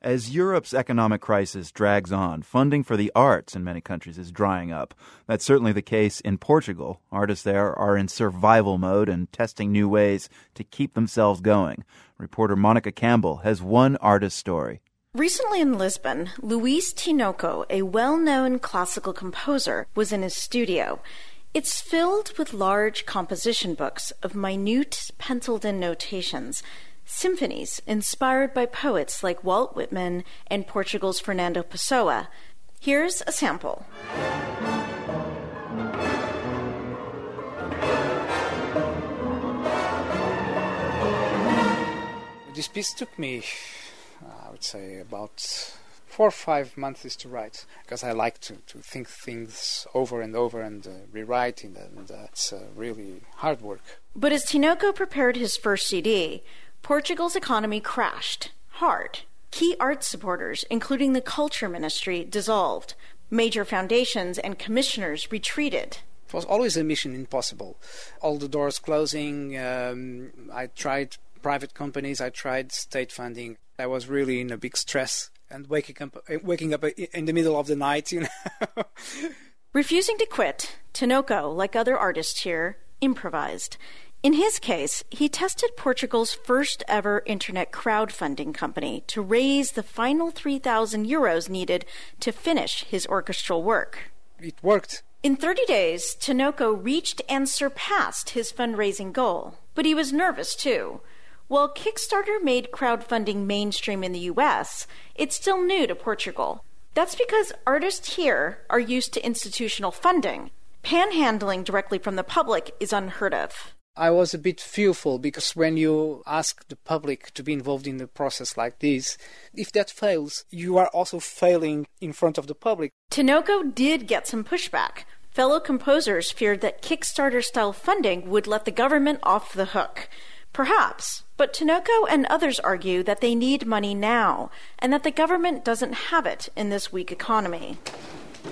As Europe's economic crisis drags on, funding for the arts in many countries is drying up. That's certainly the case in Portugal. Artists there are in survival mode and testing new ways to keep themselves going. Reporter Monica Campbell has one artist story. Recently in Lisbon, Luis Tinoco, a well known classical composer, was in his studio. It's filled with large composition books of minute penciled in notations symphonies inspired by poets like Walt Whitman and Portugal's Fernando Pessoa. Here's a sample. This piece took me, I would say, about four or five months to write because I like to, to think things over and over and uh, rewrite, and, and uh, it's uh, really hard work. But as Tinoco prepared his first CD, Portugal's economy crashed hard. Key art supporters, including the Culture Ministry, dissolved. Major foundations and commissioners retreated. It was always a mission impossible. All the doors closing. Um, I tried private companies. I tried state funding. I was really in a big stress and waking up, waking up in the middle of the night. You know. Refusing to quit, Tinoco, like other artists here, improvised. In his case, he tested Portugal's first ever internet crowdfunding company to raise the final 3,000 euros needed to finish his orchestral work. It worked. In 30 days, Tinoco reached and surpassed his fundraising goal. But he was nervous too. While Kickstarter made crowdfunding mainstream in the US, it's still new to Portugal. That's because artists here are used to institutional funding. Panhandling directly from the public is unheard of. I was a bit fearful because when you ask the public to be involved in a process like this, if that fails, you are also failing in front of the public. Tinoco did get some pushback. Fellow composers feared that Kickstarter style funding would let the government off the hook. Perhaps, but Tinoco and others argue that they need money now and that the government doesn't have it in this weak economy.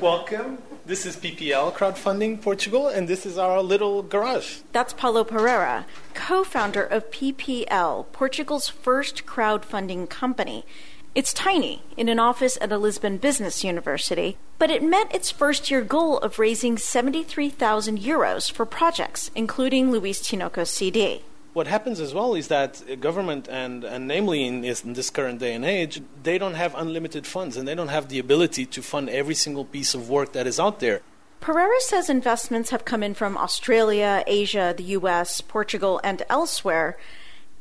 Welcome. This is PPL Crowdfunding Portugal, and this is our little garage. That's Paulo Pereira, co founder of PPL, Portugal's first crowdfunding company. It's tiny, in an office at a Lisbon Business University, but it met its first year goal of raising 73,000 euros for projects, including Luis Tinoco's CD what happens as well is that government and, and namely in this, in this, current day and age they don't have unlimited funds and they don't have the ability to fund every single piece of work that is out there Pereira says investments have come in from Australia, Asia, the US, Portugal, and elsewhere.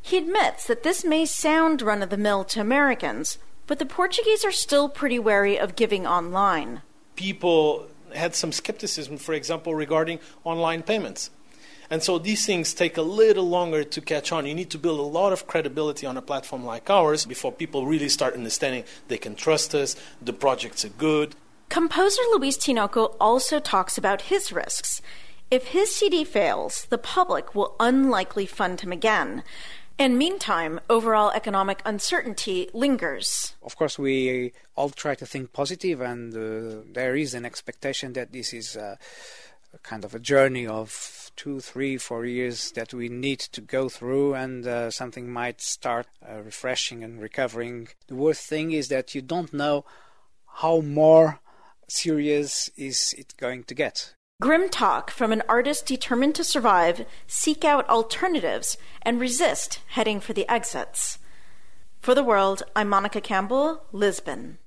He admits that this may sound run of the mill to Americans, but the Portuguese are still pretty wary of giving online. People had some skepticism, for example, regarding online payments. And so these things take a little longer to catch on. You need to build a lot of credibility on a platform like ours before people really start understanding they can trust us, the projects are good. Composer Luis Tinoco also talks about his risks. If his CD fails, the public will unlikely fund him again. And meantime, overall economic uncertainty lingers. Of course, we all try to think positive, and uh, there is an expectation that this is uh, kind of a journey of two, three, four years that we need to go through, and uh, something might start uh, refreshing and recovering. The worst thing is that you don't know how more serious is it going to get. Grim talk from an artist determined to survive, seek out alternatives, and resist heading for the exits. For the world, I'm Monica Campbell, Lisbon.